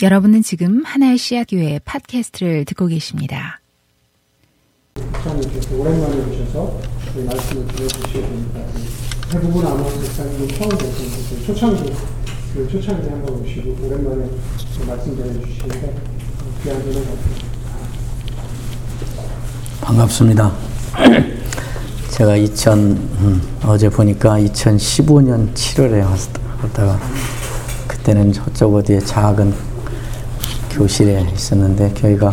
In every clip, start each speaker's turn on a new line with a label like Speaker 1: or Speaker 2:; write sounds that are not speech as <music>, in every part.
Speaker 1: 여러분은 지금 하나의 씨앗 교회 팟캐스트를 듣고 계십니다.
Speaker 2: 목사님께서 오랜만에 오셔서 말씀을 들어주시게 됩니다. 대부분 아마 목사님이 처음 뵙는 초창기, 그 초창기 한번 오시고 오랜만에 말씀 전해주시는데 귀한 분을
Speaker 3: 반갑습니다. <clears throat> 제가 2000 음, 어제 보니까 2015년 7월에 왔다가 그때는 저쪽 어디에 작은 교실에 있었는데 교회가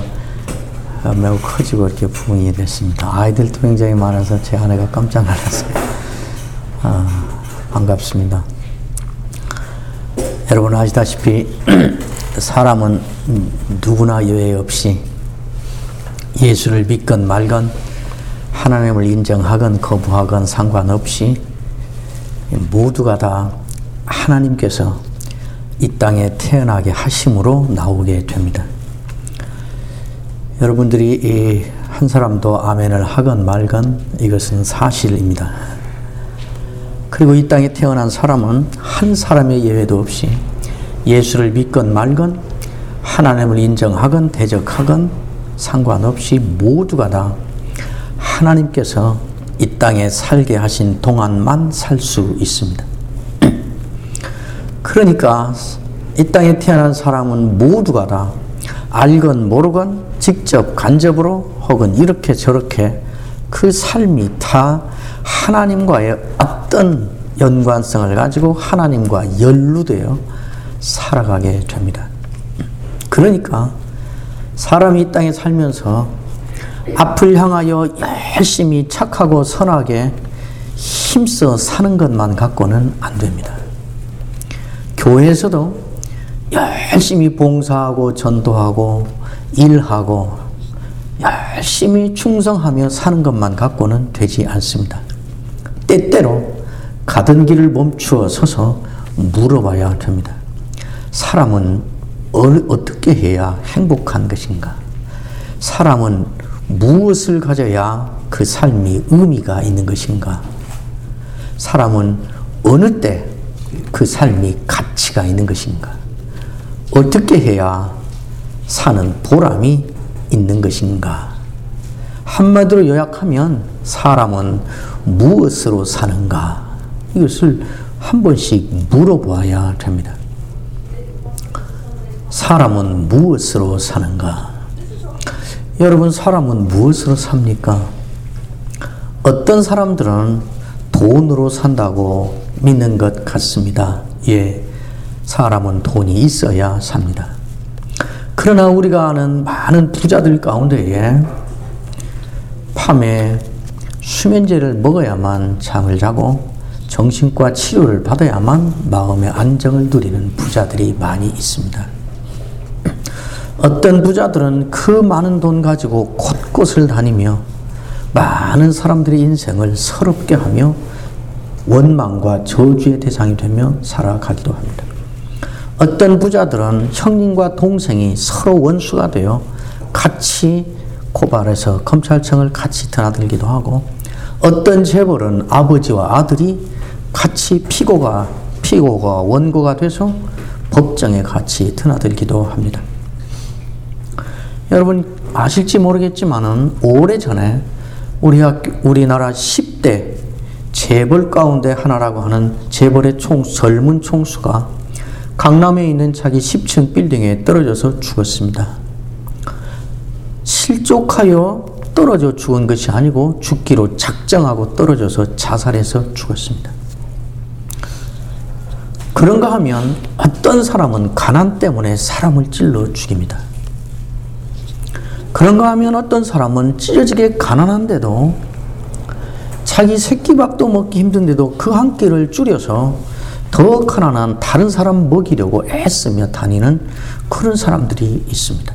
Speaker 3: 매우 커지고 이렇게 부흥이 됐습니다. 아이들도 굉장히 많아서 제 아내가 깜짝 놀랐어요. 아, 반갑습니다. 여러분 아시다시피 <clears throat> 사람은 누구나 예외 없이 예수를 믿건 말건 하나님을 인정하건 거부하건 상관없이 모두가 다 하나님께서 이 땅에 태어나게 하심으로 나오게 됩니다. 여러분들이 한 사람도 아멘을 하건 말건 이것은 사실입니다. 그리고 이 땅에 태어난 사람은 한 사람의 예외도 없이 예수를 믿건 말건 하나님을 인정하건 대적하건 상관없이 모두가 다 하나님께서 이 땅에 살게 하신 동안만 살 수 있습니다. 그러니까 이 땅에 태어난 사람은 모두가 다 알건 모르건 직접 간접으로 혹은 이렇게 저렇게 그 삶이 다 하나님과의 어떤 연관성을 가지고 하나님과 연루되어 살아가게 됩니다. 그러니까 사람이 이 땅에 살면서 앞을 향하여 열심히 착하고 선하게 힘써 사는 것만 갖고는 안 됩니다. 교회에서도 열심히 봉사하고 전도하고 일하고 열심히 충성하며 사는 것만 갖고는 되지 않습니다. 때때로 가던 길을 멈추어 서서 물어봐야 됩니다. 사람은 어떻게 해야 행복한 것인가? 사람은 무엇을 가져야 그 삶이 의미가 있는 것인가? 사람은 어느 때 그 삶이 가 치가 있는 것인가? 어떻게 해야 사는 보람이 있는 것인가? 한마디로 요약하면 사람은 무엇으로 사는가? 이것을 한 번씩 물어봐야 됩니다. 사람은 무엇으로 사는가? 여러분, 사람은 무엇으로 삽니까? 어떤 사람들은 돈으로 산다고 믿는 것 같습니다. 예. 사람은 돈이 있어야 삽니다. 그러나 우리가 아는 많은 부자들 가운데에 밤에 수면제를 먹어야만 잠을 자고 정신과 치료를 받아야만 마음의 안정을 누리는 부자들이 많이 있습니다. 어떤 부자들은 그 많은 돈 가지고 곳곳을 다니며 많은 사람들의 인생을 서럽게 하며 원망과 저주의 대상이 되며 살아가기도 합니다. 어떤 부자들은 형님과 동생이 서로 원수가 되어 같이 고발해서 검찰청을 같이 드나들기도 하고 어떤 재벌은 아버지와 아들이 같이 피고가 피고가 원고가 돼서 법정에 같이 드나들기도 합니다. 여러분 아실지 모르겠지만은 오래전에 우리 학교, 우리나라 10대 재벌 가운데 하나라고 하는 재벌의 총 젊은 총수가 강남에 있는 자기 10층 빌딩에 떨어져서 죽었습니다. 실족하여 떨어져 죽은 것이 아니고 죽기로 작정하고 떨어져서 자살해서 죽었습니다. 그런가 하면 어떤 사람은 가난 때문에 사람을 찔러 죽입니다. 그런가 하면 어떤 사람은 찢어지게 가난한데도 자기 새끼밥도 먹기 힘든데도 그 한 끼를 줄여서 더 가난한 다른 사람 먹이려고 애쓰며 다니는 그런 사람들이 있습니다.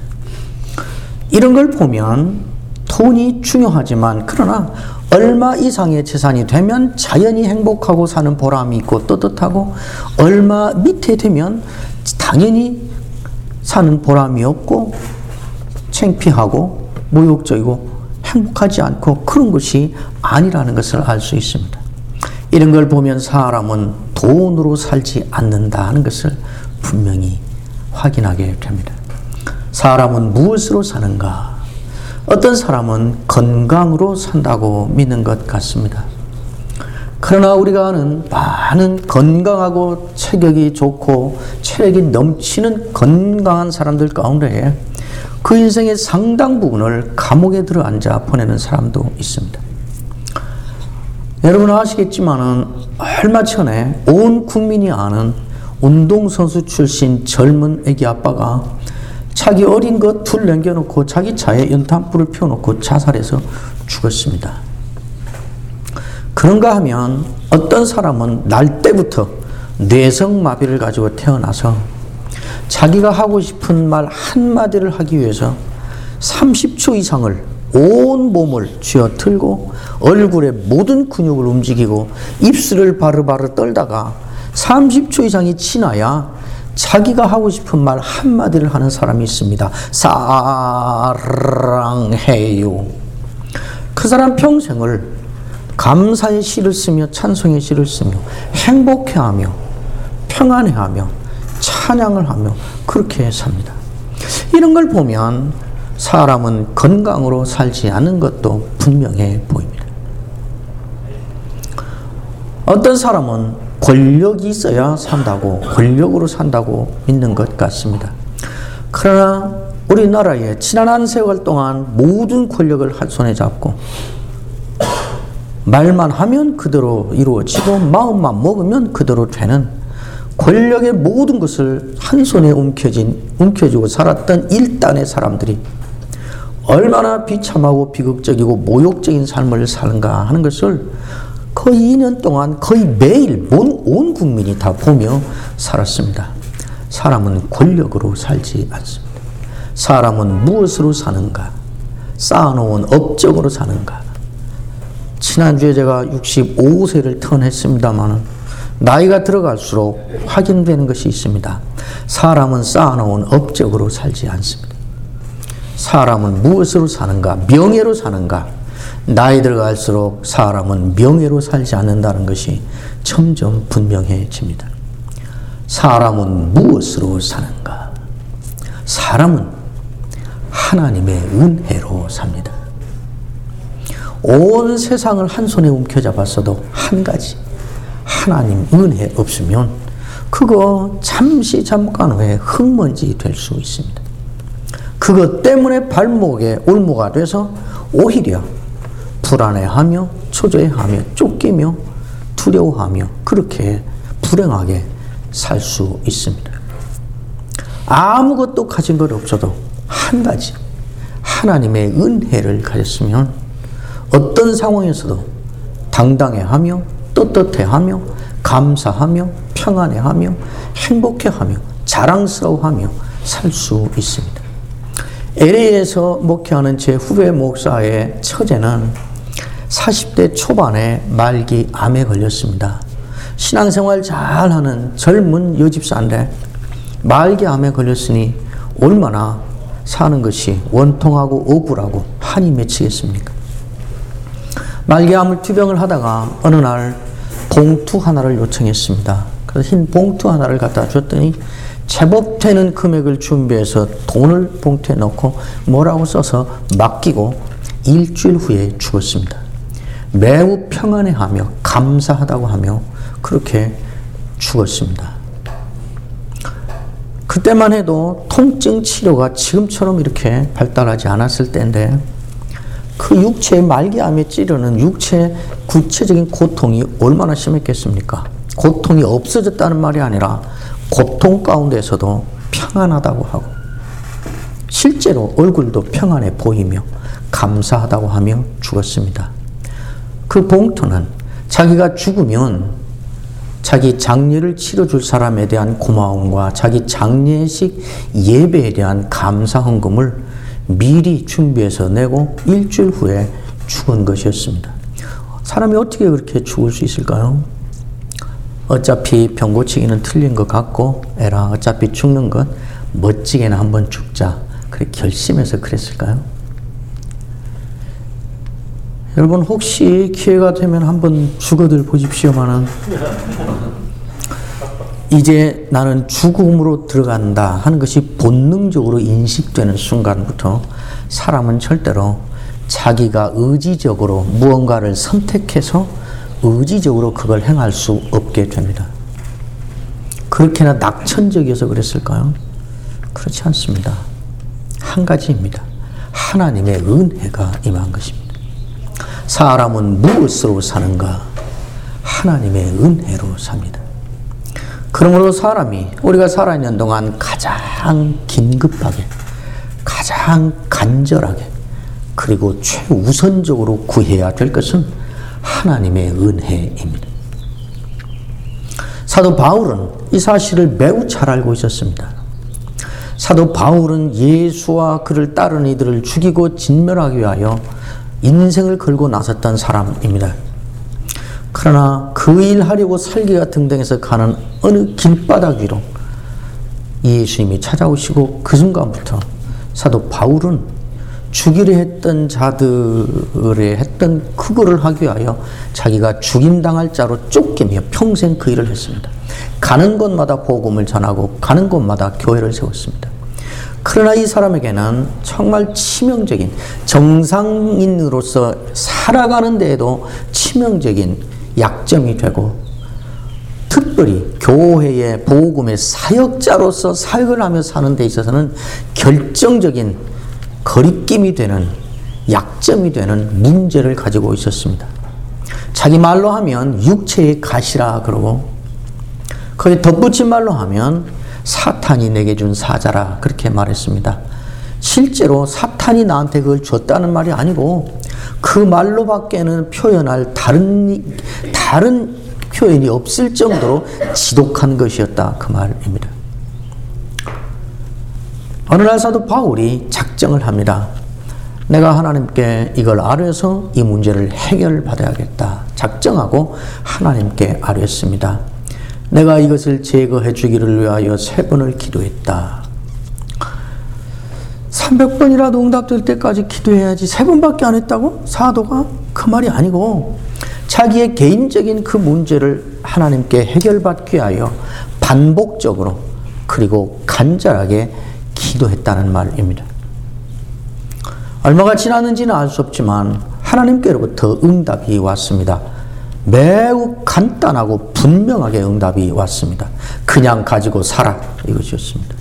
Speaker 3: 이런 걸 보면 돈이 중요하지만 그러나 얼마 이상의 재산이 되면 자연히 행복하고 사는 보람이 있고 떳떳하고 얼마 밑에 되면 당연히 사는 보람이 없고 창피하고 모욕적이고 행복하지 않고 그런 것이 아니라는 것을 알 수 있습니다. 이런 걸 보면 사람은 돈으로 살지 않는다는 것을 분명히 확인하게 됩니다. 사람은 무엇으로 사는가? 어떤 사람은 건강으로 산다고 믿는 것 같습니다. 그러나 우리가 아는 많은 건강하고 체격이 좋고 체력이 넘치는 건강한 사람들 가운데 그 인생의 상당 부분을 감옥에 들어 앉아 보내는 사람도 있습니다. 여러분 아시겠지만은 얼마 전에 온 국민이 아는 운동선수 출신 젊은 애기 아빠가 자기 어린 것 둘 남겨놓고 자기 차에 연탄불을 피워놓고 자살해서 죽었습니다. 그런가 하면 어떤 사람은 날 때부터 뇌성마비를 가지고 태어나서 자기가 하고 싶은 말 한마디를 하기 위해서 30초 이상을 온 몸을 쥐어 틀고 얼굴의 모든 근육을 움직이고 입술을 바르바르 떨다가 30초 이상이 지나야 자기가 하고 싶은 말 한마디를 하는 사람이 있습니다. 사랑해요. 그 사람 평생을 감사의 시를 쓰며 찬송의 시를 쓰며 행복해하며 평안해하며 찬양을 하며 그렇게 삽니다. 이런 걸 보면 사람은 건강으로 살지 않은 것도 분명해 보입니다. 어떤 사람은 권력이 있어야 산다고, 권력으로 산다고 믿는 것 같습니다. 그러나 우리나라에 지난 한 세월 동안 모든 권력을 한 손에 잡고 말만 하면 그대로 이루어지고 마음만 먹으면 그대로 되는 권력의 모든 것을 한 손에 움켜진, 움켜쥐고 살았던 일단의 사람들이 얼마나 비참하고 비극적이고 모욕적인 삶을 사는가 하는 것을 거의 2년 동안 거의 매일 온, 온 국민이 다 보며 살았습니다. 사람은 권력으로 살지 않습니다. 사람은 무엇으로 사는가? 쌓아놓은 업적으로 사는가? 지난주에 제가 65세를 턴했습니다만 나이가 들어갈수록 확인되는 것이 있습니다. 사람은 쌓아놓은 업적으로 살지 않습니다. 사람은 무엇으로 사는가? 명예로 사는가? 나이 들어갈수록 사람은 명예로 살지 않는다는 것이 점점 분명해집니다. 사람은 무엇으로 사는가? 사람은 하나님의 은혜로 삽니다. 온 세상을 한 손에 움켜잡았어도 한 가지 하나님 은혜 없으면 그거 잠시 잠깐 후에 흙먼지 될 수 있습니다. 그것 때문에 발목에 올무가 돼서 오히려 불안해하며 초조해하며 쫓기며 두려워하며 그렇게 불행하게 살 수 있습니다. 아무것도 가진 것 없어도 한 가지 하나님의 은혜를 가졌으면 어떤 상황에서도 당당해하며 떳떳해하며 감사하며 평안해하며 행복해하며 자랑스러워하며 살 수 있습니다. LA에서 목회하는 제 후배 목사의 처제는 40대 초반에 말기 암에 걸렸습니다. 신앙생활 잘하는 젊은 여집사인데 말기 암에 걸렸으니 얼마나 사는 것이 원통하고 억울하고 한이 맺히겠습니까? 말기 암을 투병을 하다가 어느 날 봉투 하나를 요청했습니다. 그래서 흰 봉투 하나를 갖다 줬더니 제법 되는 금액을 준비해서 돈을 봉투에 넣고 뭐라고 써서 맡기고 일주일 후에 죽었습니다. 매우 평안해하며 감사하다고 하며 그렇게 죽었습니다. 그때만 해도 통증 치료가 지금처럼 이렇게 발달하지 않았을 때인데 그 육체의 말기암에 찌르는 육체의 구체적인 고통이 얼마나 심했겠습니까? 고통이 없어졌다는 말이 아니라 고통 가운데서도 평안하다고 하고 실제로 얼굴도 평안해 보이며 감사하다고 하며 죽었습니다. 그 봉투는 자기가 죽으면 자기 장례를 치러줄 사람에 대한 고마움과 자기 장례식 예배에 대한 감사 헌금을 미리 준비해서 내고 일주일 후에 죽은 것이었습니다. 사람이 어떻게 그렇게 죽을 수 있을까요? 어차피 병 고치기는 틀린 것 같고 에라 어차피 죽는 것 멋지게는 한번 죽자 그렇게 결심해서 그랬을까요? 여러분 혹시 기회가 되면 한번 죽어들 보십시오만은 이제 나는 죽음으로 들어간다 하는 것이 본능적으로 인식되는 순간부터 사람은 절대로 자기가 의지적으로 무언가를 선택해서 의지적으로 그걸 행할 수 없게 됩니다. 그렇게나 낙천적이어서 그랬을까요? 그렇지 않습니다. 한 가지입니다. 하나님의 은혜가 임한 것입니다. 사람은 무엇으로 사는가? 하나님의 은혜로 삽니다. 그러므로 사람이 우리가 살아있는 동안 가장 긴급하게, 가장 간절하게, 그리고 최우선적으로 구해야 될 것은 하나님의 은혜입니다. 사도 바울은 이 사실을 매우 잘 알고 있었습니다. 사도 바울은 예수와 그를 따르는 이들을 죽이고 진멸하기 위하여 인생을 걸고 나섰던 사람입니다. 그러나 그 일 하려고 살기가 등등해서 가는 어느 길바닥 위로 예수님이 찾아오시고 그 순간부터 사도 바울은 죽이려 했던 자들의 했던 그거를 하기 위하여 자기가 죽임당할 자로 쫓기며 평생 그 일을 했습니다. 가는 곳마다 복음을 전하고 가는 곳마다 교회를 세웠습니다. 그러나 이 사람에게는 정말 치명적인 정상인으로서 살아가는 데에도 치명적인 약점이 되고 특별히 교회의 복음의 사역자로서 사역을 하며 사는 데 있어서는 결정적인 거리낌이 되는 약점이 되는 문제를 가지고 있었습니다. 자기 말로 하면 육체의 가시라 그러고 거기 덧붙인 말로 하면 사탄이 내게 준 사자라 그렇게 말했습니다. 실제로 사탄이 나한테 그걸 줬다는 말이 아니고 그 말로밖에는 표현할 다른 다른 표현이 없을 정도로 지독한 것이었다 그 말입니다. 어느 날 사도 바울이 작정을 합니다. 내가 하나님께 이걸 아뢰서 이 문제를 해결받아야겠다. 작정하고 하나님께 아뢰었습니다. 내가 이것을 제거해 주기를 위하여 세 번을 기도했다. 300번이라도 응답될 때까지 기도해야지 세 번밖에 안 했다고? 사도가? 그 말이 아니고 자기의 개인적인 그 문제를 하나님께 해결받기 위하여 반복적으로 그리고 간절하게 기도했다는 말입니다. 얼마가 지났는지는 알 수 없지만 하나님께로부터 응답이 왔습니다. 매우 간단하고 분명하게 응답이 왔습니다. 그냥 가지고 살아 이것이었습니다.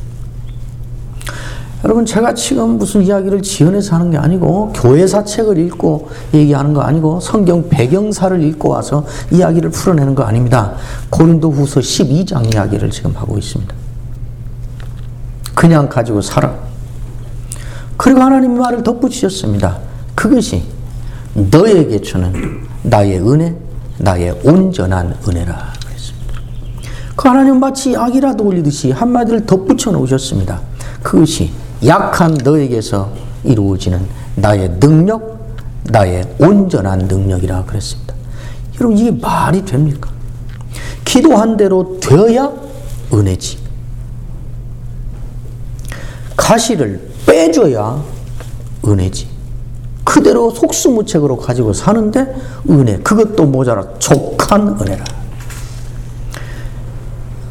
Speaker 3: 여러분 제가 지금 무슨 이야기를 지어내서 하는 게 아니고 교회사 책을 읽고 얘기하는 거 아니고 성경 배경사를 읽고 와서 이야기를 풀어내는 거 아닙니다. 고린도 후서 12장 이야기를 지금 하고 있습니다. 그냥 가지고 살아. 그리고 하나님 말을 덧붙이셨습니다. 그것이 너에게 주는 나의 은혜, 나의 온전한 은혜라. 그 하나님 마치 약이라도 올리듯이 한마디를 덧붙여 놓으셨습니다. 그것이 약한 너에게서 이루어지는 나의 능력, 나의 온전한 능력이라 그랬습니다. 여러분 이게 말이 됩니까? 기도한 대로 되어야 은혜지. 가시를 빼줘야 은혜지. 그대로 속수무책으로 가지고 사는데 은혜, 그것도 모자라 족한 은혜라.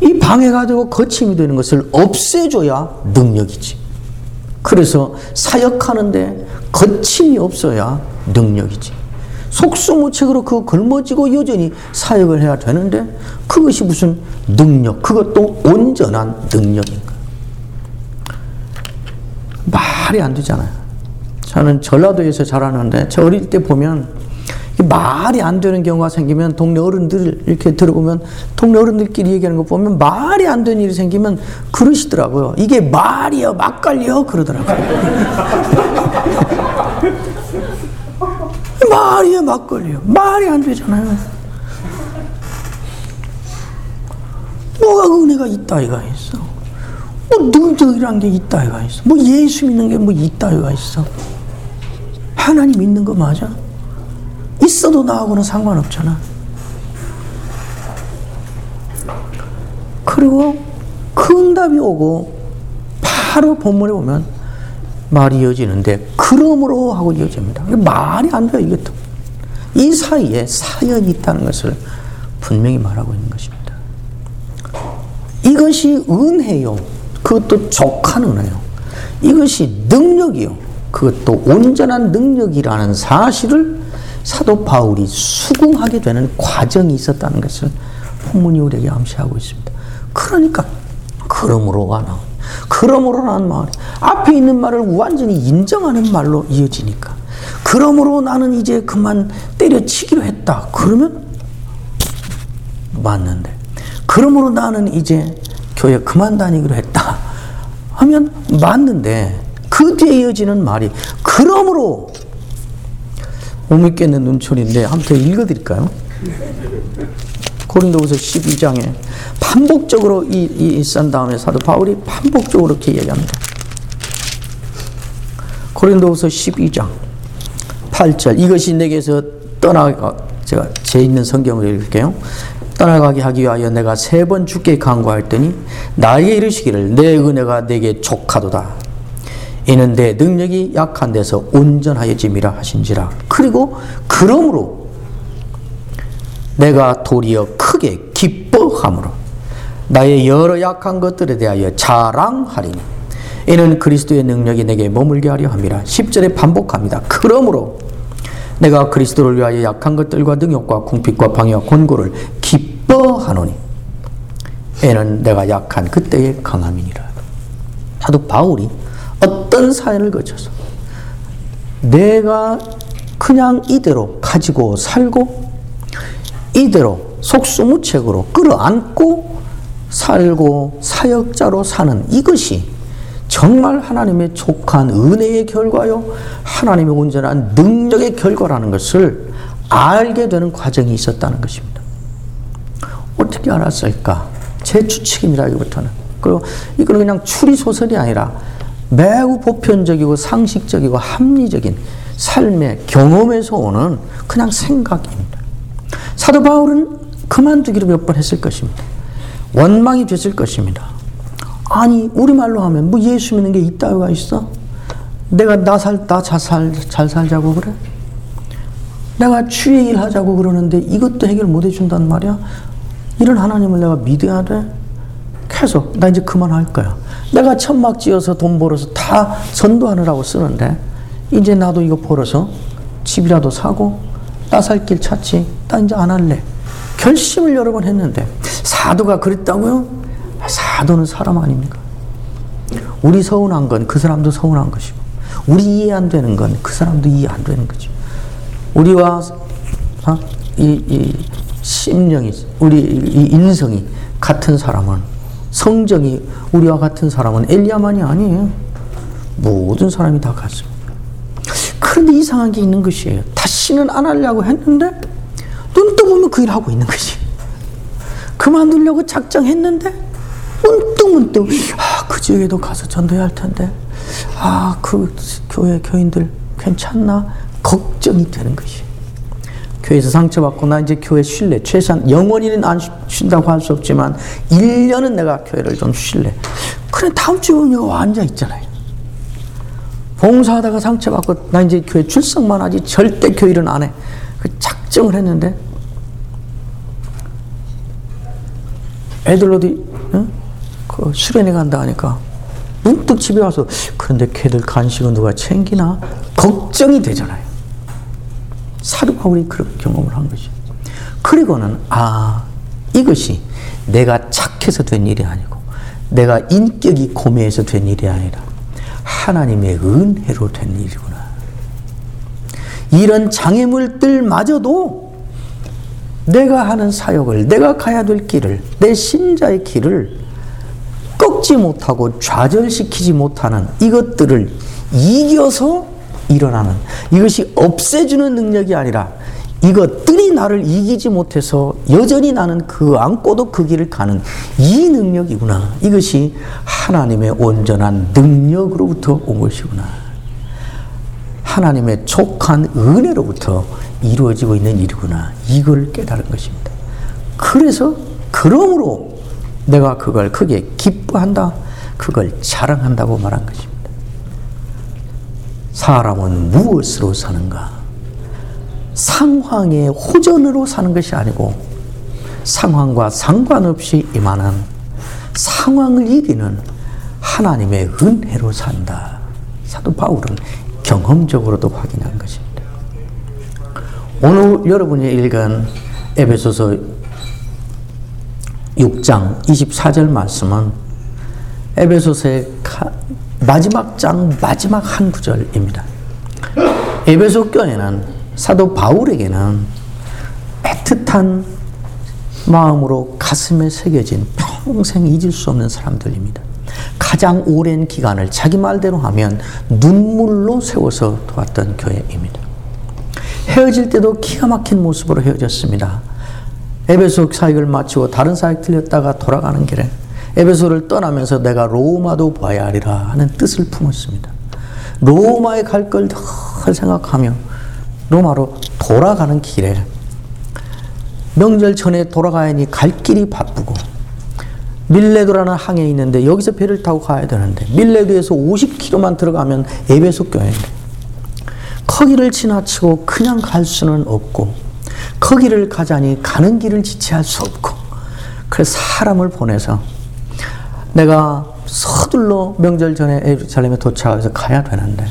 Speaker 3: 이 방해가 되고 거침이 되는 것을 없애줘야 능력이지. 그래서 사역하는데 거침이 없어야 능력이지. 속수무책으로 그 걸머지고 여전히 사역을 해야 되는데 그것이 무슨 능력, 그것도 온전한 능력인가. 말이 안 되잖아요. 저는 전라도에서 자라는데 저 어릴 때 보면 말이 안 되는 경우가 생기면 동네 어른들 이렇게 들어보면 동네 어른들끼리 얘기하는 거 보면 말이 안 되는 일이 생기면 그러시더라고요. 이게 말이요, 막걸리요 그러더라고요. <laughs> 말이요, 막걸리요. 말이 안 되잖아요. 뭐가 은혜가 있다 이가 있어. 뭐 능력이란 게 있다 이가 있어. 뭐 예수 믿는 게 뭐 있다 이가 있어. 하나님 믿는 거 맞아? 있어도 나하고는 상관없잖아. 그리고 그 응답이 오고 바로 본문에 보면 말이 이어지는데 그러므로 하고 이어집니다. 말이 안 돼요, 이게 이 사이에 사연이 있다는 것을 분명히 말하고 있는 것입니다. 이것이 은혜요. 그것도 족한 은혜요. 이것이 능력이요. 그것도 온전한 능력이라는 사실을 사도 바울이 수긍하게 되는 과정이 있었다는 것을 본문이 우리에게 암시하고 있습니다. 그러니까 그러므로가 나오 그러므로라는 말이 앞에 있는 말을 완전히 인정하는 말로 이어지니까 그러므로 나는 이제 그만 때려치기로 했다. 그러면 맞는데 그러므로 나는 이제 교회 그만 다니기로 했다. 하면 맞는데 그 뒤에 이어지는 말이 그러므로 못 믿겠는 눈초리인데 한번 읽어드릴까요? 고린도후서 12장에 반복적으로 이, 이, 쓴 다음에 사도 바울이 반복적으로 이렇게 얘기합니다. 고린도후서 12장 8절 이것이 내게서 떠나가 제가 제 있는 성경을 읽을게요. 떠나가게 하기 위하여 내가 세번 죽게 강구하였더니 나에게 이르시기를 내 은혜가 내게 족하도다. 이는 내 능력이 약한 데서 온전하여짐이라 하신지라. 그리고 그러므로 내가 도리어 크게 기뻐함으로 나의 여러 약한 것들에 대하여 자랑하리니 이는 그리스도의 능력이 내게 머물게 하려 함이라. 10절에 반복합니다. 그러므로 내가 그리스도를 위하여 약한 것들과 능력과 궁핍과 방해와 권고를 기 뻐하노니 이는 내가 약한 그때의 강함이니라. 사도 바울이 어떤 사연을 거쳐서 내가 그냥 이대로 가지고 살고 이대로 속수무책으로 끌어안고 살고 사역자로 사는 이것이 정말 하나님의 족한 은혜의 결과요, 하나님의 온전한 능력의 결과라는 것을 알게 되는 과정이 있었다는 것입니다. 어떻게 알았을까? 제 추측입니다기부터는. 그리고 이거는 그냥 추리 소설이 아니라 매우 보편적이고 상식적이고 합리적인 삶의 경험에서 오는 그냥 생각입니다. 사도 바울은 그만두기를 몇번 했을 것입니다. 원망이 됐을 것입니다. 아니, 우리말로 하면 뭐 예수 믿는 게 이따위가 있어? 내가 나 살, 나잘 살, 잘 살자고 그래? 내가 주의 일 하자고 그러는데 이것도 해결 못 해준단 말이야? 이런 하나님을 내가 믿어야 돼? 계속, 나 이제 그만할 거야. 내가 천막 지어서 돈 벌어서 다 전도하느라고 쓰는데, 이제 나도 이거 벌어서 집이라도 사고, 나 살 길 찾지. 나 이제 안 할래. 결심을 여러 번 했는데, 사도가 그랬다고요? 사도는 사람 아닙니까? 우리 서운한 건 그 사람도 서운한 것이고, 우리 이해 안 되는 건 그 사람도 이해 안 되는 거죠. 우리와 어? 이, 이 심령이, 우리 이 인성이 같은 사람은, 성정이 우리와 같은 사람은 엘리야만이 아니에요. 모든 사람이 다 같습니다. 그런데 이상한 게 있는 것이에요. 다시는 안 하려고 했는데, 눈 떠 보면 그 일 하고 있는 것이. 그만두려고 작정했는데, 문득 문득 아, 그 지역에도 가서 전도해야 할 텐데 아, 그 교회 교인들 괜찮나? 걱정이 되는 것이. 교회에서 상처받고 나 이제 교회 쉴래. 최소한 영원히는 안 쉰다고 할 수 없지만 1년은 내가 교회를 좀 쉴래. 그래 다음 주에 오냐고 앉아 있잖아요. 봉사하다가 상처받고 나 이제 교회 출석만 하지 절대 교회는 안 해. 그 작정을 했는데 애들 어디 응? 그 수련회 간다 하니까 문득 집에 와서 그런데 걔들 간식은 누가 챙기나 걱정이 되잖아요. 사도 바울이 그런 경험을 한 것이. 그리고는 아 이것이 내가 착해서 된 일이 아니고 내가 인격이 고매해서 된 일이 아니라 하나님의 은혜로 된 일이구나. 이런 장애물들마저도 내가 하는 사역을, 내가 가야 될 길을, 내 신자의 길을 꺾지 못하고 좌절시키지 못하는 이것들을 이겨서 일어나는 이것이 없애주는 능력이 아니라 이것들이 나를 이기지 못해서 여전히 나는 그 안고도 그 길을 가는 이 능력이구나. 이것이 하나님의 온전한 능력으로부터 온 것이구나. 하나님의 족한 은혜로부터 이루어지고 있는 일이구나. 이걸 깨달은 것입니다. 그래서 그러므로 내가 그걸 크게 기뻐한다. 그걸 자랑한다고 말한 것입니다. 사람은 무엇으로 사는가? 상황의 호전으로 사는 것이 아니고 상황과 상관없이 임하는 상황을 이기는 하나님의 은혜로 산다. 사도 바울은 경험적으로도 확인한 것입니다. 오늘 여러분이 읽은 에베소서 6장 24절 말씀은 에베소서의 마지막 장 마지막 한 구절입니다. 에베소 교회는 사도 바울에게는 애틋한 마음으로 가슴에 새겨진 평생 잊을 수 없는 사람들입니다. 가장 오랜 기간을 자기 말대로 하면 눈물로 세워서 도왔던 교회입니다. 헤어질 때도 기가 막힌 모습으로 헤어졌습니다. 에베소 사역을 마치고 다른 사역 들렸다가 돌아가는 길에 에베소를 떠나면서 내가 로마도 봐야 하리라 하는 뜻을 품었습니다. 로마에 갈걸더 생각하며 로마로 돌아가는 길에 명절 전에 돌아가야 하니 갈 길이 바쁘고 밀레도라는 항에 있는데 여기서 배를 타고 가야 되는데 밀레도에서 50km만 들어가면 에베소 교회인데 거기를 지나치고 그냥 갈 수는 없고 거기를 가자니 가는 길을 지체할 수 없고 그래서 사람을 보내서 내가 서둘러 명절 전에 에루살렘에 도착해서 가야 되는데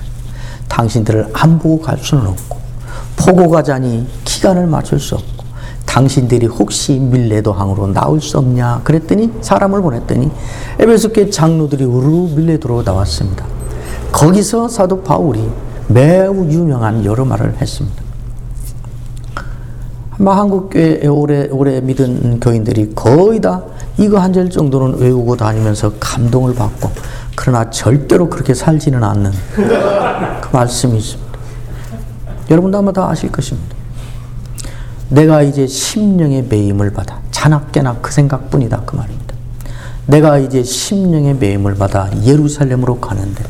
Speaker 3: 당신들을 안 보고 갈 수는 없고 보고 가자니 기간을 맞출 수 없고 당신들이 혹시 밀레도 항으로 나올 수 없냐 그랬더니 사람을 보냈더니 에베소교 장로들이 우르르 밀레도로 나왔습니다. 거기서 사도 바울이 매우 유명한 여러 말을 했습니다. 한국 교회 오래 오래 믿은 교인들이 거의 다 이거 한 절 정도는 외우고 다니면서 감동을 받고 그러나 절대로 그렇게 살지는 않는 그 말씀이 있습니다. 여러분도 아마 다 아실 것입니다. 내가 이제 심령의 매임을 받아 자나깨나 그 생각뿐이다 그 말입니다. 내가 이제 심령의 매임을 받아 예루살렘으로 가는데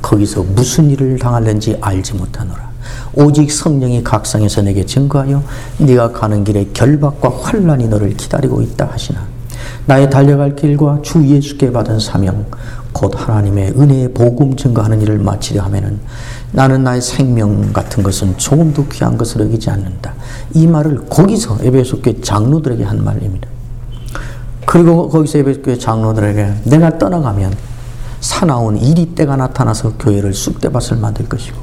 Speaker 3: 거기서 무슨 일을 당할는지 알지 못하노라. 오직 성령이 각성해서 내게 증거하여 네가 가는 길에 결박과 환란이 너를 기다리고 있다 하시나 나의 달려갈 길과 주 예수께 받은 사명 곧 하나님의 은혜의 복음 증거하는 일을 마치려 하면은 나는 나의 생명 같은 것은 조금도 귀한 것을 여기지 않는다. 이 말을 거기서 에베소 교회 장로들에게 한 말입니다. 그리고 거기서 에베소 교회 장로들에게 내가 떠나가면 사나운 이리 때가 나타나서 교회를 쑥대밭을 만들 것이고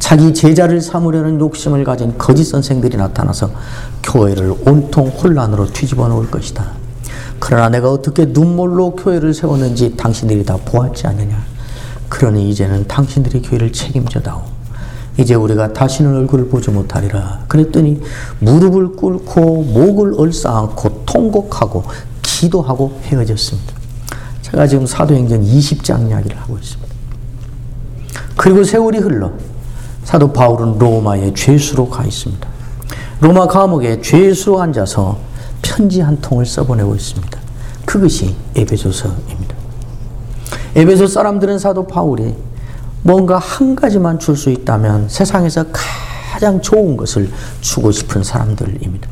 Speaker 3: 자기 제자를 삼으려는 욕심을 가진 거짓 선생들이 나타나서 교회를 온통 혼란으로 뒤집어 놓을 것이다. 그러나 내가 어떻게 눈물로 교회를 세웠는지 당신들이 다 보았지 않느냐. 그러니 이제는 당신들이 교회를 책임져다오. 이제 우리가 다시는 얼굴을 보지 못하리라. 그랬더니 무릎을 꿇고 목을 얼싸안고 통곡하고 기도하고 헤어졌습니다. 제가 지금 사도행전 20장 이야기를 하고 있습니다. 그리고 세월이 흘러 사도 바울은 로마의 죄수로 가 있습니다. 로마 감옥에 죄수로 앉아서 편지 한 통을 써보내고 있습니다. 그것이 에베소서입니다. 에베소 사람들은 사도 바울이 뭔가 한 가지만 줄 수 있다면 세상에서 가장 좋은 것을 주고 싶은 사람들입니다.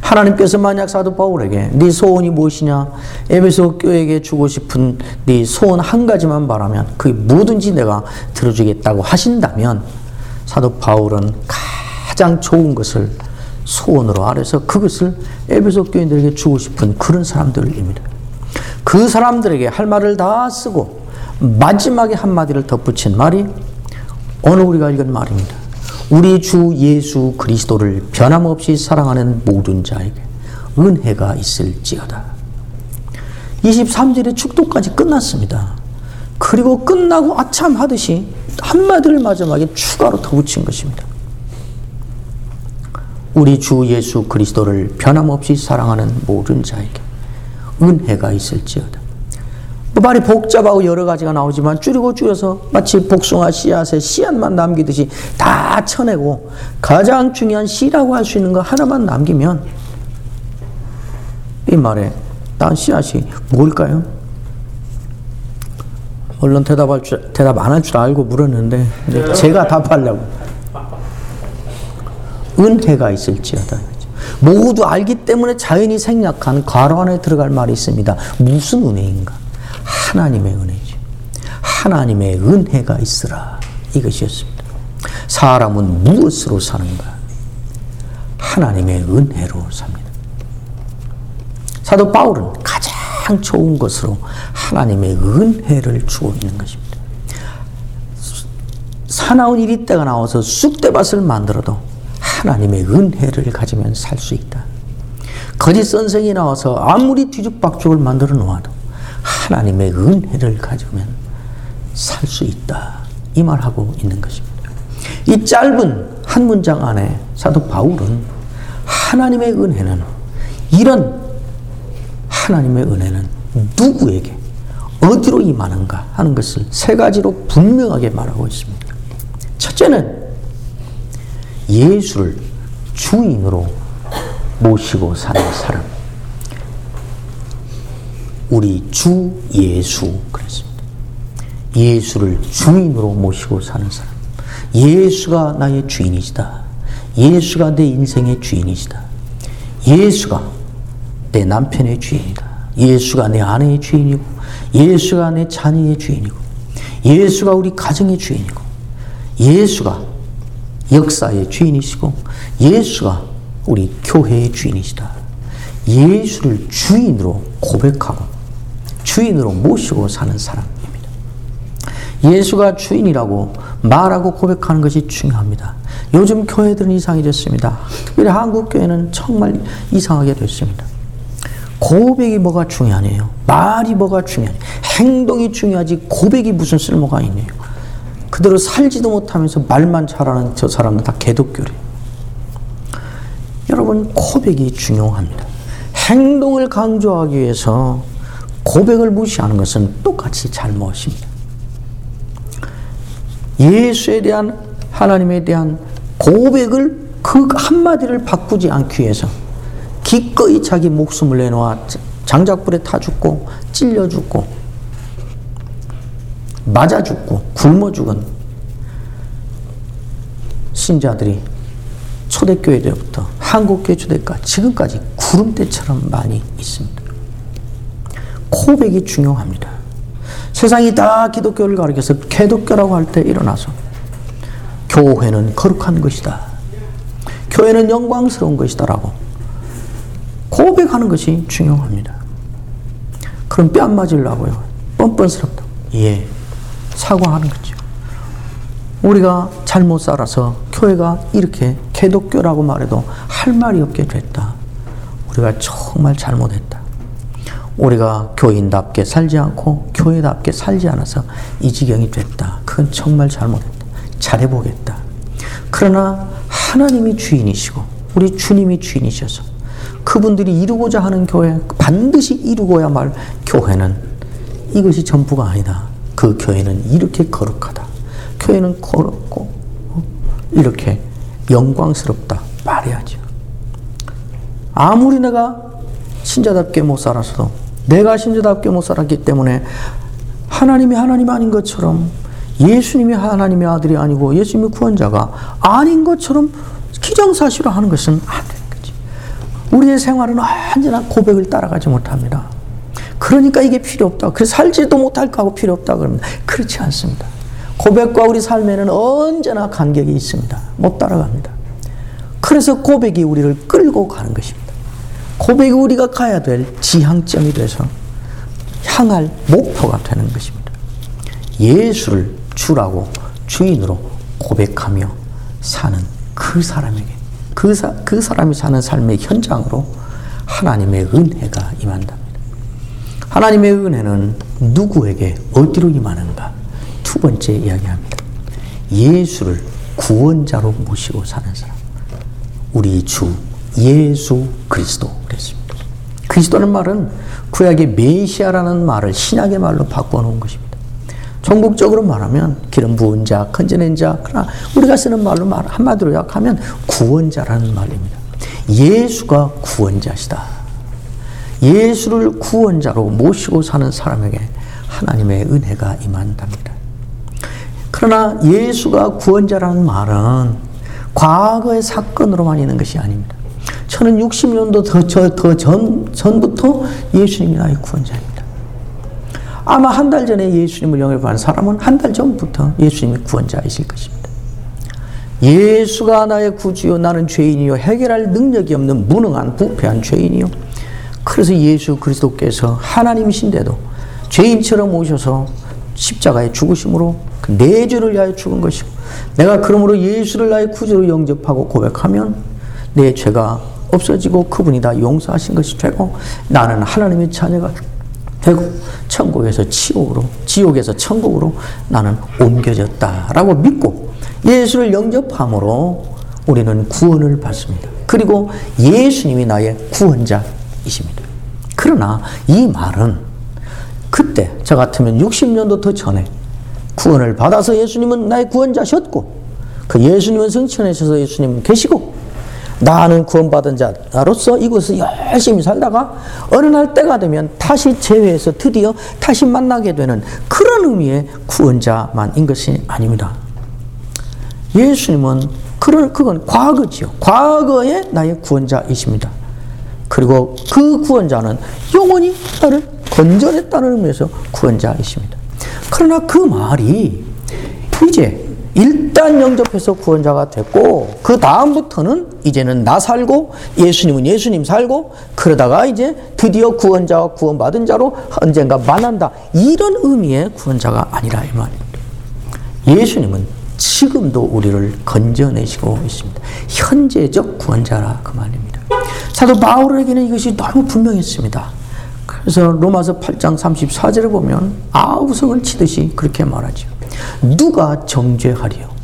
Speaker 3: 하나님께서 만약 사도 바울에게 네 소원이 무엇이냐 에베소 교회에게 주고 싶은 네 소원 한 가지만 말하면 그게 뭐든지 내가 들어주겠다고 하신다면 사도 바울은 가장 좋은 것을 소원으로 아래서 그것을 에베소 교인들에게 주고 싶은 그런 사람들입니다. 그 사람들에게 할 말을 다 쓰고 마지막에 한마디를 덧붙인 말이 오늘 우리가 읽은 말입니다. 우리 주 예수 그리스도를 변함없이 사랑하는 모든 자에게 은혜가 있을지어다. 23절의 축도까지 끝났습니다. 그리고 끝나고 아참 하듯이 한마디를 마지막에 추가로 덧붙인 것입니다. 우리 주 예수 그리스도를 변함없이 사랑하는 모든 자에게 은혜가 있을지어다. 뭐 말이 복잡하고 여러 가지가 나오지만 줄이고 줄여서 마치 복숭아 씨앗에 씨앗만 남기듯이 다 쳐내고 가장 중요한 씨라고 할 수 있는 거 하나만 남기면 이 말에 난 씨앗이 뭘까요? 얼른 대답할 줄, 대답 안 할 줄 알고 물었는데 제가 답하려고. 은혜가 있을지어다. 모두 알기 때문에 자연히 생략한 괄호 안에 들어갈 말이 있습니다. 무슨 은혜인가? 하나님의 은혜죠. 하나님의 은혜가 있으라. 이것이었습니다. 사람은 무엇으로 사는가? 하나님의 은혜로 삽니다. 사도 바울은 가장 좋은 것으로 하나님의 은혜를 주고 있는 것입니다. 사나운 일이 때가 나와서 쑥대밭을 만들어도 하나님의 은혜를 가지면 살 수 있다. 거짓 선생이 나와서 아무리 뒤죽박죽을 만들어 놓아도 하나님의 은혜를 가지면 살 수 있다. 이 말하고 있는 것입니다. 이 짧은 한 문장 안에 사도 바울은 하나님의 은혜는 이런 하나님의 은혜는 누구에게 어디로 임하는가 하는 것을 세 가지로 분명하게 말하고 있습니다. 첫째는 예수를 주인으로 모시고 사는 사람. 우리 주 예수 그랬습니다. 예수를 주인으로 모시고 사는 사람. 예수가 나의 주인이시다. 예수가 내 인생의 주인이시다. 예수가 내 남편의 주인이다. 예수가 내 아내의 주인이고, 예수가 내 자녀의 주인이고, 예수가 우리 가정의 주인이고, 예수가 역사의 주인이시고, 예수가 우리 교회의 주인이시다. 예수를 주인으로 고백하고, 주인으로 모시고 사는 사람입니다. 예수가 주인이라고 말하고 고백하는 것이 중요합니다. 요즘 교회들은 이상해졌습니다. 특별히 한국 교회는 정말 이상하게 됐습니다. 고백이 뭐가 중요하네요. 말이 뭐가 중요하네. 행동이 중요하지 고백이 무슨 쓸모가 있네요. 그대로 살지도 못하면서 말만 잘하는 저 사람은 다 개독교래. 여러분 고백이 중요합니다. 행동을 강조하기 위해서 고백을 무시하는 것은 똑같이 잘못입니다. 예수에 대한 하나님에 대한 고백을 그 한마디를 바꾸지 않기 위해서 기꺼이 자기 목숨을 내놓아 장작불에 타 죽고 찔려 죽고 맞아 죽고 굶어 죽은 신자들이 초대교회 때부터 한국교회 초대까 지금까지 구름대처럼 많이 있습니다. 고백이 중요합니다. 세상이 다 기독교를 가리켜서 개독교라고 할 때 일어나서 교회는 거룩한 것이다. 교회는 영광스러운 것이다라고 고백하는 것이 중요합니다. 그럼 뺨 맞으려고요. 뻔뻔스럽다. 예. 사과하는 거죠. 우리가 잘못 살아서 교회가 이렇게 개독교라고 말해도 할 말이 없게 됐다. 우리가 정말 잘못했다. 우리가 교인답게 살지 않고 교회답게 살지 않아서 이 지경이 됐다. 그건 정말 잘못했다. 잘해보겠다. 그러나 하나님이 주인이시고 우리 주님이 주인이셔서 그분들이 이루고자 하는 교회 반드시 이루고야 말 교회는 이것이 전부가 아니다. 그 교회는 이렇게 거룩하다. 교회는 거룩고 이렇게 영광스럽다 말해야죠. 아무리 내가 신자답게 못 살았어도 내가 신자답게 못 살았기 때문에 하나님이 하나님 아닌 것처럼 예수님이 하나님의 아들이 아니고 예수님의 구원자가 아닌 것처럼 기정사실화 하는 것은 안 되는 거지. 우리의 생활은 언제나 고백을 따라가지 못합니다. 그러니까 이게 필요 없다. 그 살지도 못할까 하고 필요 없다 그럽니다. 그렇지 않습니다. 고백과 우리 삶에는 언제나 간격이 있습니다. 못 따라갑니다. 그래서 고백이 우리를 끌고 가는 것입니다. 고백이 우리가 가야 될 지향점이 돼서 향할 목표가 되는 것입니다. 예수를 주라고 주인으로 고백하며 사는 그 사람에게 그, 사, 그 사람이 사는 삶의 현장으로 하나님의 은혜가 임한답니다. 하나님의 은혜는 누구에게 어디로 임하는가? 두 번째 이야기합니다. 예수를 구원자로 모시고 사는 사람. 우리 주 예수 그리스도 그랬습니다. 그리스도는 말은 구약의 메시아라는 말을 신약의 말로 바꿔 놓은 것입니다. 전국적으로 말하면 기름 부은 자, 건져낸 자, 그러나 우리가 쓰는 말로 말 한마디로 약하면 구원자라는 말입니다. 예수가 구원자시다. 예수를 구원자로 모시고 사는 사람에게 하나님의 은혜가 임한답니다. 그러나 예수가 구원자라는 말은 과거의 사건으로만 있는 것이 아닙니다. 저는 60년도 더, 저, 더 전, 전부터 예수님이 나의 구원자입니다. 아마 한 달 전에 예수님을 영접한 사람은 한 달 전부터 예수님이 구원자이실 것입니다. 예수가 나의 구주요 나는 죄인이요 해결할 능력이 없는 무능한 부패한 죄인이요 그래서 예수 그리스도께서 하나님이신데도 죄인처럼 오셔서 십자가에 죽으심으로 그내 죄를 위하여 죽은 것이고 내가 그러므로 예수를 나의 구주로 영접하고 고백하면 내 죄가 없어지고 그분이 다 용서하신 것이 되고 나는 하나님의 자녀가 되고 천국에서 지옥으로 지옥에서 천국으로 나는 옮겨졌다라고 믿고 예수를 영접함으로 우리는 구원을 받습니다. 그리고 예수님이 나의 구원자 이십니다. 그러나 이 말은 그때 저 같으면 60년도 더 전에 구원을 받아서 예수님은 나의 구원자셨고 그 예수님은 성천하셔서 예수님은 계시고 나는 구원받은 자로서 이곳에서 열심히 살다가 어느 날 때가 되면 다시 재회해서 드디어 다시 만나게 되는 그런 의미의 구원자만인 것이 아닙니다. 예수님은 그런 그건 과거지요. 과거의 나의 구원자이십니다. 그리고 그 구원자는 영원히 나를 건져냈다는 의미에서 구원자이십니다. 그러나 그 말이 이제 일단 영접해서 구원자가 됐고 그 다음부터는 이제는 나 살고 예수님은 예수님 살고 그러다가 이제 드디어 구원자와 구원받은 자로 언젠가 만난다 이런 의미의 구원자가 아니라 이 말입니다. 예수님은 지금도 우리를 건져내시고 있습니다. 현재적 구원자라 그 말입니다. 사도 바울에게는 이것이 너무 분명했습니다. 그래서 로마서 8장 34절에 보면 아우성을 치듯이 그렇게 말하죠. 누가 정죄하리요?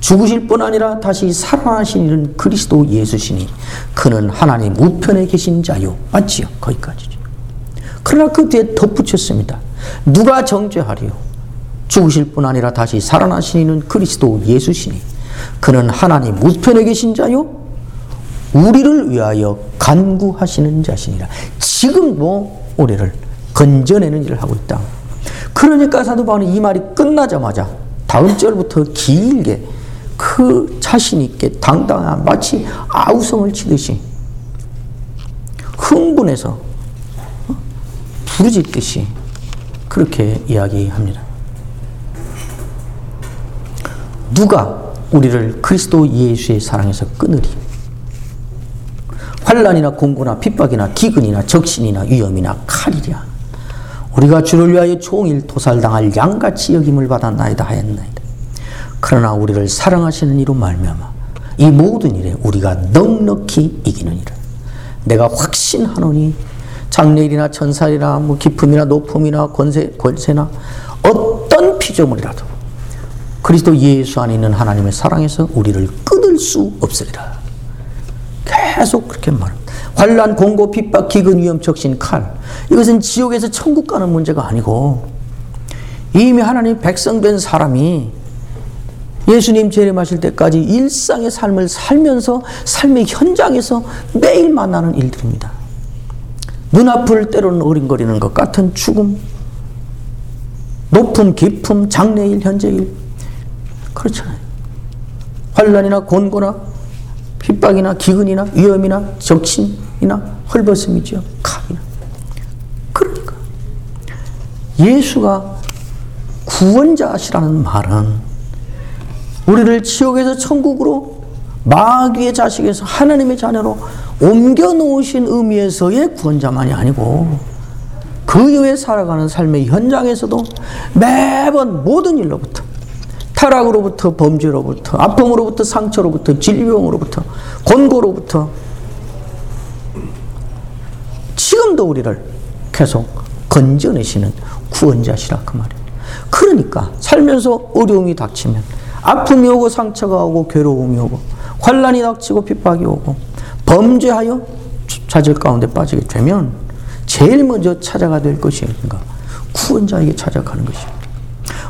Speaker 3: 죽으실 뿐 아니라 다시 살아나신 이는 그리스도 예수시니 그는 하나님 우편에 계신 자요. 맞지요? 거기까지죠. 그러나 그 뒤에 덧붙였습니다. 누가 정죄하리요? 죽으실 뿐 아니라 다시 살아나신 이는 그리스도 예수시니 그는 하나님 우편에 계신 자요. 우리를 위하여 간구하시는 자신이라. 지금도 우리를 건져내는 일을 하고 있다. 그러니까 사도 바울이 이 말이 끝나자마자 다음 절부터 길게 그 자신 있게 당당한 마치 아우성을 치듯이 흥분해서 부르짖듯이 그렇게 이야기합니다. 누가 우리를 그리스도 예수의 사랑에서 끊으리? 환란이나 공고나 핍박이나 기근이나 적신이나 위험이나 칼이랴. 우리가 주를 위하여 종일 도살당할 양같이 여김을 받았나이다 하였나이다. 그러나 우리를 사랑하시는 이로 말미암아 이 모든 일에 우리가 넉넉히 이기느니라. 내가 확신하노니 장래일이나 천살이나 뭐 기품이나 높음이나 권세, 권세나 어떤 피조물이라도 그리스도 예수 안에 있는 하나님의 사랑에서 우리를 끊을 수 없으리라. 계속 그렇게 말합니다. 환란, 공고, 핍박, 기근, 위험, 적신, 칼. 이것은 지옥에서 천국 가는 문제가 아니고 이미 하나님 백성 된 사람이 예수님 재림하실 때까지 일상의 삶을 살면서 삶의 현장에서 매일 만나는 일들입니다. 눈앞을 때로는 어린거리는 것 같은 죽음, 높음, 깊음, 장래일, 현재일. 그렇잖아요. 환란이나 곤고나 핍박이나 기근이나 위험이나 적신이나 헐벗음이죠. 칼이나. 그러니까 예수가 구원자시라는 말은 우리를 지옥에서 천국으로 마귀의 자식에서 하나님의 자녀로 옮겨 놓으신 의미에서의 구원자만이 아니고 그 이후에 살아가는 삶의 현장에서도 매번 모든 일로부터 타락으로부터 범죄로부터 아픔으로부터 상처로부터 질병으로부터 곤고로부터 지금도 우리를 계속 건져내시는 구원자시라 그 말이에요. 그러니까 살면서 어려움이 닥치면 아픔이 오고 상처가 오고 괴로움이 오고 환란이 닥치고 핍박이 오고 범죄하여 좌절 가운데 빠지게 되면 제일 먼저 찾아가 될 것이 뭔가 구원자에게 찾아가는 것입니다.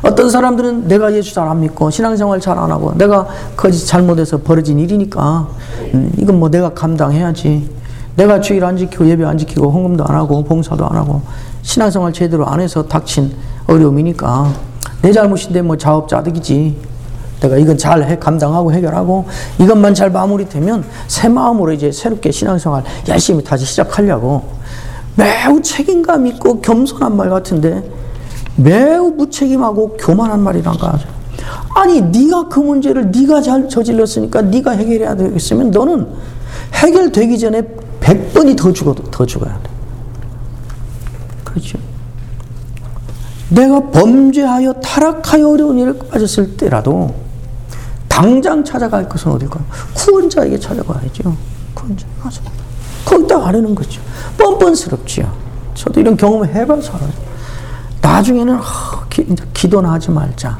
Speaker 3: 어떤 사람들은 내가 예수 잘 안 믿고 신앙생활 잘 안 하고 내가 거짓 잘못해서 벌어진 일이니까 음, 이건 뭐 내가 감당해야지. 내가 주일 안 지키고 예배 안 지키고 헌금도 안 하고 봉사도 안 하고 신앙생활 제대로 안 해서 닥친 어려움이니까 내 잘못인데 뭐 자업자득이지. 내가 이건 잘 해, 감당하고 해결하고 이것만 잘 마무리되면 새 마음으로 이제 새롭게 신앙생활 열심히 다시 시작하려고 매우 책임감 있고 겸손한 말 같은데 매우 무책임하고 교만한 말이란가 하죠. 아니 네가 그 문제를 네가 잘 저질렀으니까 네가 해결해야 되겠으면 너는 해결되기 전에 100번이 더 죽어도 더 죽어야 돼. 그렇죠. 내가 범죄하여 타락하여 어려운 일에 빠졌을 때라도 당장 찾아갈 것은 어딜까요? 구원자에게 찾아가야죠. 구원자. 맞아. 거기다 가려는 거죠. 뻔뻔스럽지요. 저도 이런 경험을 해봐서 알아요. 나중에는 아, 기, 기도나 하지 말자.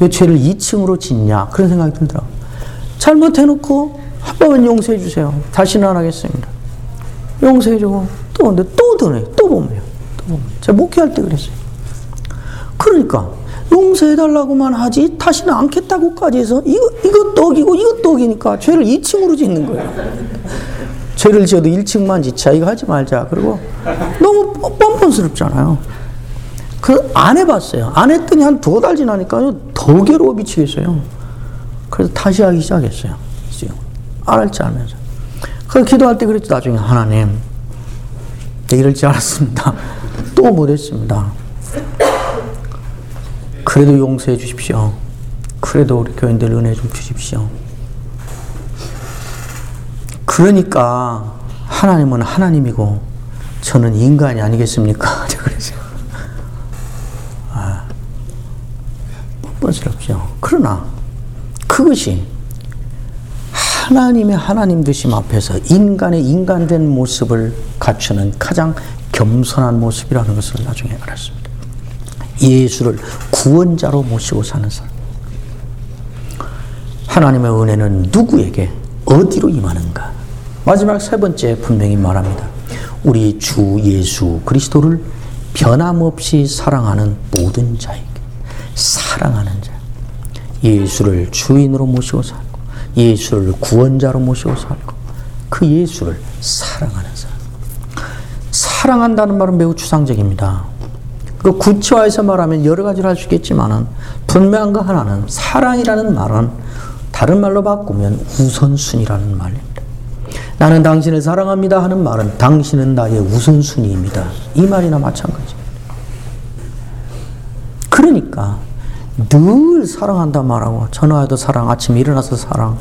Speaker 3: 왜 죄를 2층으로 짓냐? 그런 생각이 들더라고요. 잘못해놓고 한 번만 용서해 주세요. 다시는 안 하겠습니다. 용서해 주고 또 근데 또 드네. 또 보면 또 보면. 제가 목회할 때 그랬어요. 그러니까 용서해 달라고만 하지 다시는 않겠다고까지 해서 이거 이거 떡이고 이거 떡이니까 죄를 2층으로 짓는 거예요. 죄를 지어도 1층만 짓자 이거 하지 말자. 그리고 너무 뻔뻔스럽잖아요. 그 안 해봤어요. 안 했더니 한 두 달 지나니까 더 괴로워 미치겠어요. 그래서 다시 하기 시작했어요. 안할줄 알면서. 그래서 기도할 때 그랬죠. 나중에 하나님 이럴 줄 알았습니다. <laughs> 또 못했습니다. 그래도 용서해 주십시오. 그래도 우리 교인들 은혜 좀 주십시오. 그러니까 하나님은 하나님이고 저는 인간이 아니겠습니까? <laughs> 그러죠. 아, 뻔뻔스럽죠. 그러나 그것이 하나님의 하나님 되심 앞에서 인간의 인간된 모습을 갖추는 가장 겸손한 모습이라는 것을 나중에 알았습니다. 예수를 구원자로 모시고 사는 사람. 하나님의 은혜는 누구에게 어디로 임하는가? 마지막 세 번째 분명히 말합니다. 우리 주 예수 그리스도를 변함없이 사랑하는 모든 자에게 사랑하는 자. 예수를 주인으로 모시고 살고 예수를 구원자로 모시고 살고 그 예수를 사랑하는 사람. 사랑한다는 말은 매우 추상적입니다. 그 구체화해서 말하면 여러 가지를 할 수 있겠지만은 분명한 거 하나는 사랑이라는 말은 다른 말로 바꾸면 우선순위라는 말입니다. 나는 당신을 사랑합니다 하는 말은 당신은 나의 우선순위입니다. 이 말이나 마찬가지입니다. 그러니까 늘 사랑한다 말하고 전화해도 사랑, 아침에 일어나서 사랑,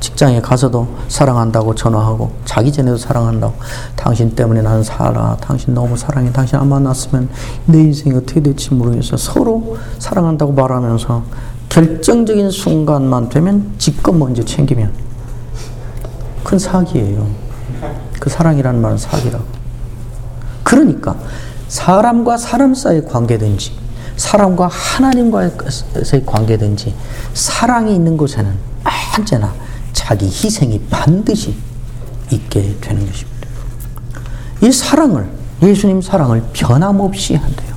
Speaker 3: 직장에 가서도 사랑한다고 전화하고 자기 전에도 사랑한다고. 당신 때문에 나는 살아. 당신 너무 사랑해. 당신 안 만났으면 내 인생이 어떻게 될지 모르겠어. 서로 사랑한다고 말하면서 결정적인 순간만 되면 지껏 먼저 챙기면 큰 사기예요. 그 사랑이라는 말은 사기라고. 그러니까 사람과 사람 사이의 관계든지 사람과 하나님과의 관계든지 사랑이 있는 곳에는 언제나 자기 희생이 반드시 있게 되는 것입니다. 이 사랑을, 예수님 사랑을 변함없이 한대요.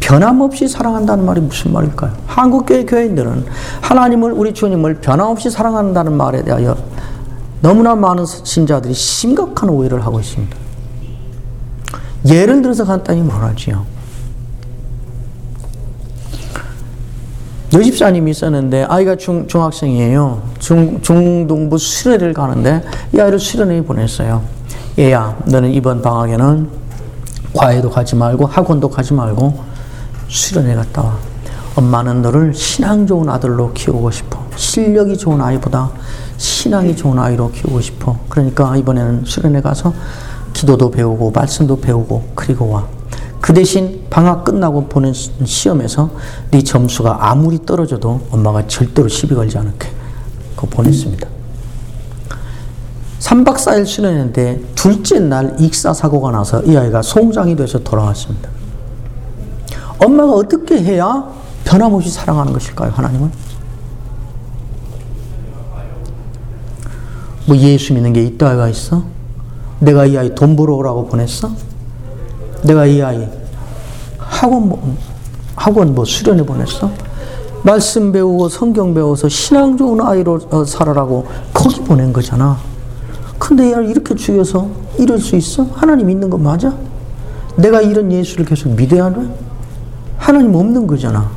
Speaker 3: 변함없이 사랑한다는 말이 무슨 말일까요? 한국교회 교인들은 하나님을, 우리 주님을 변함없이 사랑한다는 말에 대하여 너무나 많은 신자들이 심각한 오해를 하고 있습니다. 예를 들어서 간단히 말하지요. 여 집사님이 있었는데 아이가 중, 중학생이에요. 중, 중동부 수련회를 가는데 이 아이를 수련회에 보냈어요. 얘야 너는 이번 방학에는 과외도 가지 말고 학원도 가지 말고 수련회 갔다 와. 엄마는 너를 신앙 좋은 아들로 키우고 싶어. 실력이 좋은 아이보다 신앙이 좋은 아이로 키우고 싶어. 그러니까 이번에는 수련회 가서 기도도 배우고 말씀도 배우고 그리고 와. 그 대신 방학 끝나고 보는 시험에서 네 점수가 아무리 떨어져도 엄마가 절대로 시비 걸지 않을게. 그거 보냈습니다. 3박 4일 수련했는데 둘째 날 익사 사고가 나서 이 아이가 송장이 돼서 돌아왔습니다. 엄마가 어떻게 해야 변함없이 사랑하는 것일까요, 하나님은? 뭐 예수 믿는 게 있다가 있어? 내가 이 아이 돈 벌어 오라고 보냈어? 내가 이 아이 학원 뭐, 학원 뭐 수련해 보냈어? 말씀 배우고 성경 배워서 신앙 좋은 아이로 어, 살아라고 거기 보낸 거잖아. 근데 얘를 이렇게 죽여서 이럴 수 있어? 하나님 있는 거 맞아? 내가 이런 예수를 계속 믿어야 돼? 하나님 없는 거잖아.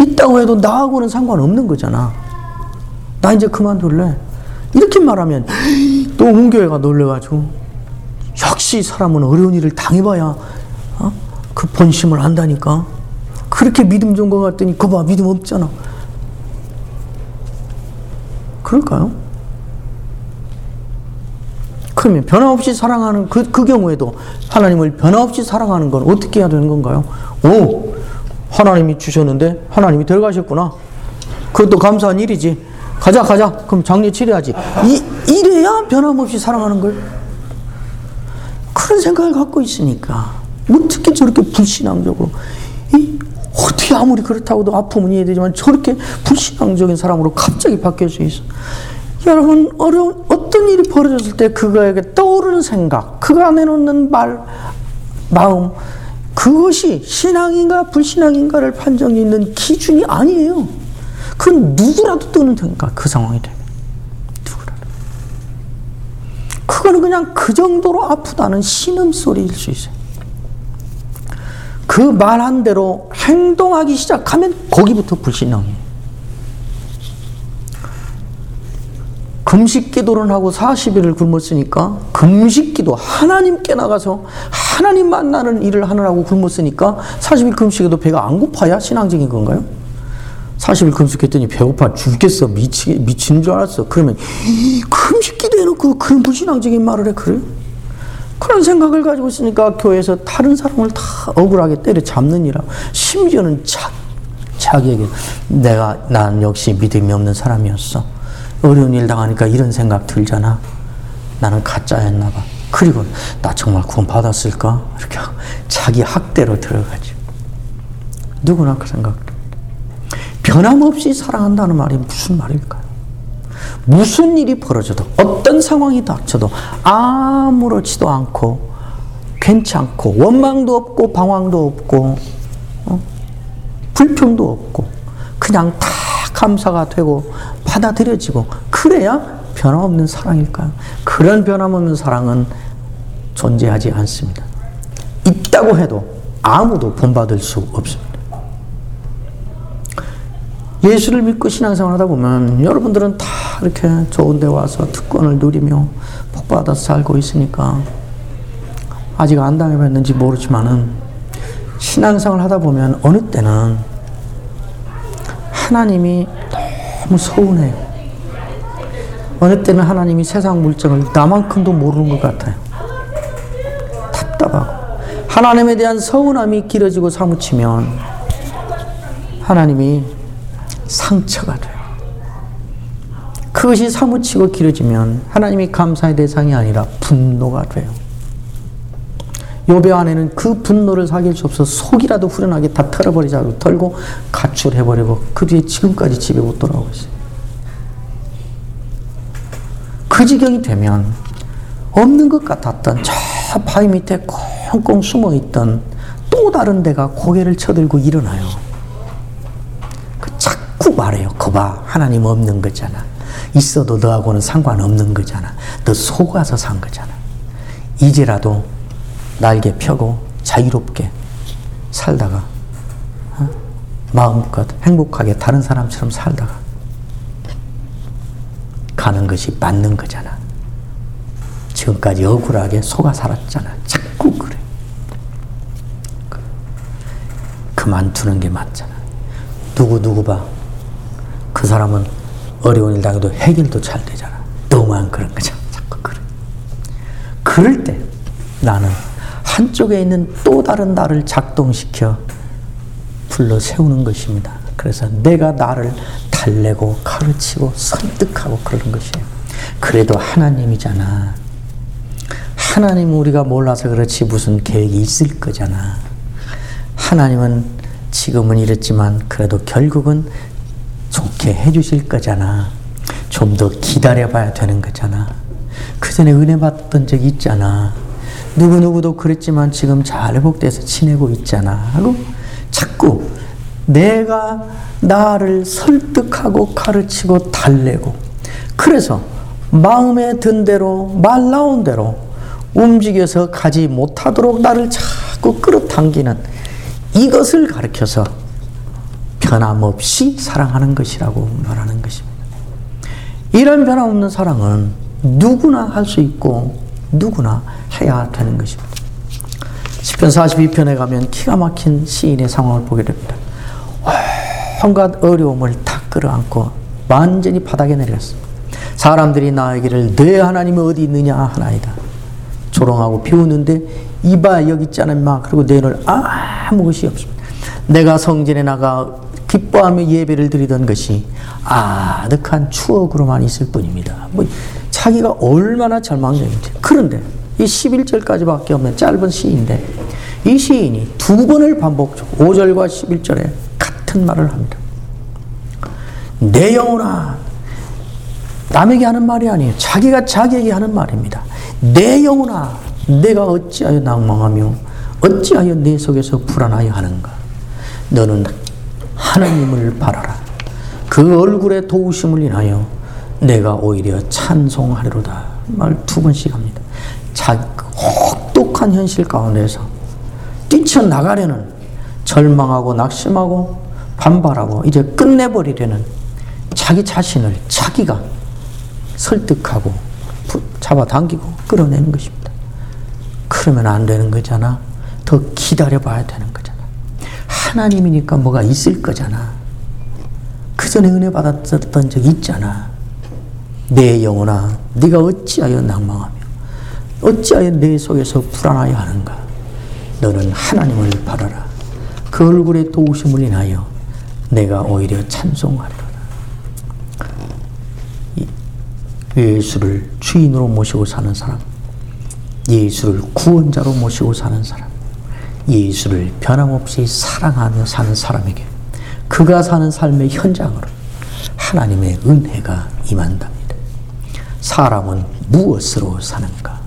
Speaker 3: 있다고 해도 나하고는 상관없는 거잖아. 나 이제 그만둘래. 이렇게 말하면 또 온교회가 놀래가지고 역시 사람은 어려운 일을 당해봐야 어? 그 본심을 안다니까. 그렇게 믿음 좋은 것 같더니 거봐 믿음 없잖아. 그럴까요? 그러면 변함없이 사랑하는 그, 그 경우에도 하나님을 변함없이 사랑하는 건 어떻게 해야 되는 건가요? 오, 하나님이 주셨는데 하나님이 들어가셨구나. 그것도 감사한 일이지. 가자, 가자. 그럼 장례 치료하지. 이, 이래야 변함없이 사랑하는 걸. 그런 생각을 갖고 있으니까. 어떻게 저렇게 불신앙적으로. 이, 어떻게 아무리 그렇다고도 아픔은 이해되지만 저렇게 불신앙적인 사람으로 갑자기 바뀔 수 있어. 여러분, 어려운, 어떤 일이 벌어졌을 때 그거에게 떠오르는 생각, 그가 내놓는 말, 마음, 그것이 신앙인가 불신앙인가를 판정 짓는 기준이 아니에요. 그건 누구라도 뜨는 생각, 그 상황이 되면. 누구라도. 그거는 그냥 그 정도로 아프다는 신음소리일 수 있어요. 그 말한 대로 행동하기 시작하면 거기부터 불신앙이에요. 금식 기도를 하고 40일을 굶었으니까 금식 기도 하나님께 나가서 하나님 만나는 일을 하느라고 굶었으니까 40일 금식에도 배가 안 고파야 신앙적인 건가요? 40일 금식했더니 배고파 죽겠어 미치, 미치는 줄 알았어 그러면 금식 기도 해놓고 그런 불신앙적인 말을 해 그래? 그런 생각을 가지고 있으니까 교회에서 다른 사람을 다 억울하게 때려잡느니라 심지어는 자, 자기에게 내가 난 역시 믿음이 없는 사람이었어 어려운 일 당하니까 이런 생각 들잖아. 나는 가짜였나 봐. 그리고 나 정말 구원 받았을까? 이렇게 자기 학대로 들어가죠. 누구나 그 생각. 변함없이 사랑한다는 말이 무슨 말일까요? 무슨 일이 벌어져도 어떤 상황이 닥쳐도 아무렇지도 않고 괜찮고 원망도 없고 방황도 없고 어? 불평도 없고 그냥 다 감사가 되고 받아들여지고 그래야 변함없는 사랑일까요? 그런 변함없는 사랑은 존재하지 않습니다. 있다고 해도 아무도 본받을 수 없습니다. 예수를 믿고 신앙생활 하다 보면 여러분들은 다 이렇게 좋은 데 와서 특권을 누리며 복받아서 살고 있으니까 아직 안 당해봤는지 모르지만은 신앙생활 하다 보면 어느 때는 하나님이 너무 서운해요. 어느 때는 하나님이 세상 물정을 나만큼도 모르는 것 같아요. 답답하고. 하나님에 대한 서운함이 길어지고 사무치면 하나님이 상처가 돼요. 그것이 사무치고 길어지면 하나님이 감사의 대상이 아니라 분노가 돼요. 요배 안에는 그 분노를 사귈 수 없어 속이라도 후련하게 다 털어버리자고 털고 가출해버리고 그 뒤에 지금까지 집에 못 돌아오고 있어요. 그 지경이 되면 없는 것 같았던 저 바위 밑에 꽁꽁 숨어 있던 또 다른 데가 고개를 쳐들고 일어나요. 그 자꾸 말해요. 거봐 하나님 없는 거잖아. 있어도 너하고는 상관없는 거잖아. 너 속아서 산 거잖아. 이제라도 날개 펴고 자유롭게 살다가 어? 마음껏 행복하게 다른 사람처럼 살다가 가는 것이 맞는 거잖아. 지금까지 억울하게 속아 살았잖아. 자꾸 그래. 그만두는 게 맞잖아. 누구 누구 봐. 그 사람은 어려운 일 당해도 해결도 잘 되잖아. 너만 그런 거잖아. 자꾸 그래. 그럴 때 나는 한쪽에 있는 또 다른 나를 작동시켜 불러 세우는 것입니다. 그래서 내가 나를 달래고 가르치고 설득하고 그러는 것이에요. 그래도 하나님이잖아. 하나님 우리가 몰라서 그렇지 무슨 계획이 있을 거잖아. 하나님은 지금은 이랬지만 그래도 결국은 좋게 해주실 거잖아. 좀 더 기다려봐야 되는 거잖아. 그 전에 은혜 받던 적 있잖아. 누구누구도 그랬지만 지금 잘 회복돼서 지내고 있잖아. 하고 자꾸 내가 나를 설득하고 가르치고 달래고 그래서 마음에 든 대로 말 나온 대로 움직여서 가지 못하도록 나를 자꾸 끌어당기는 이것을 가르쳐서 변함없이 사랑하는 것이라고 말하는 것입니다. 이런 변함없는 사랑은 누구나 할 수 있고 누구나 해야 되는 것입니다. 10편 42편에 가면 기가 막힌 시인의 상황을 보게 됩니다. 온갖 어려움을 다 끌어안고 완전히 바닥에 내렸습니다. 사람들이 나에게를 내 하나님이 어디 있느냐 하나이다. 조롱하고 비웃는데 이봐 여기 있잖아 마 그리고 너희는 아무 것이 없습니다. 내가 성전에 나가 기뻐하며 예배를 드리던 것이 아득한 추억으로만 있을 뿐입니다. 뭐 자기가 얼마나 절망적인지. 그런데 이 11절까지밖에 없는 짧은 시인데 이 시인이 두 번을 반복적으로 5절과 11절에 같은 말을 합니다. 내 영혼아 남에게 하는 말이 아니에요. 자기가 자기에게 하는 말입니다. 내 영혼아, 내가 어찌하여 낭망하며 어찌하여 내 속에서 불안하여 하는가? 너는 하나님을 바라라. 그 얼굴의 도우심을 인하여 내가 오히려 찬송하리로다. 말 두 번씩 합니다. 자, 혹독한 현실 가운데서 뛰쳐나가려는 절망하고 낙심하고 반발하고 이제 끝내버리려는 자기 자신을 자기가 설득하고 잡아당기고 끌어내는 것입니다. 그러면 안 되는 거잖아. 더 기다려봐야 되는 거잖아. 하나님이니까 뭐가 있을 거잖아. 그 전에 은혜 받았던 적 있잖아. 내 영혼아, 네가 어찌하여 낭망하며 어찌하여 내 속에서 불안하여 하는가? 너는 하나님을 바라라. 그 얼굴의 도우심을 인하여 내가 오히려 찬송하리로다. 예수를 주인으로 모시고 사는 사람, 예수를 구원자로 모시고 사는 사람, 예수를 변함없이 사랑하며 사는 사람에게 그가 사는 삶의 현장으로 하나님의 은혜가 임한답니다. 사람은 무엇으로 사는가?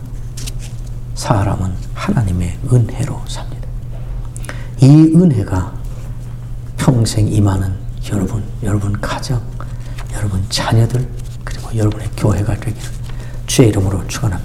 Speaker 3: 사람은 하나님의 은혜로 삽니다. 이 은혜가 평생 임하는 여러분, 여러분 가정, 여러분 자녀들, 그리고 여러분의 교회가 되기를 주의 이름으로 축원합니다.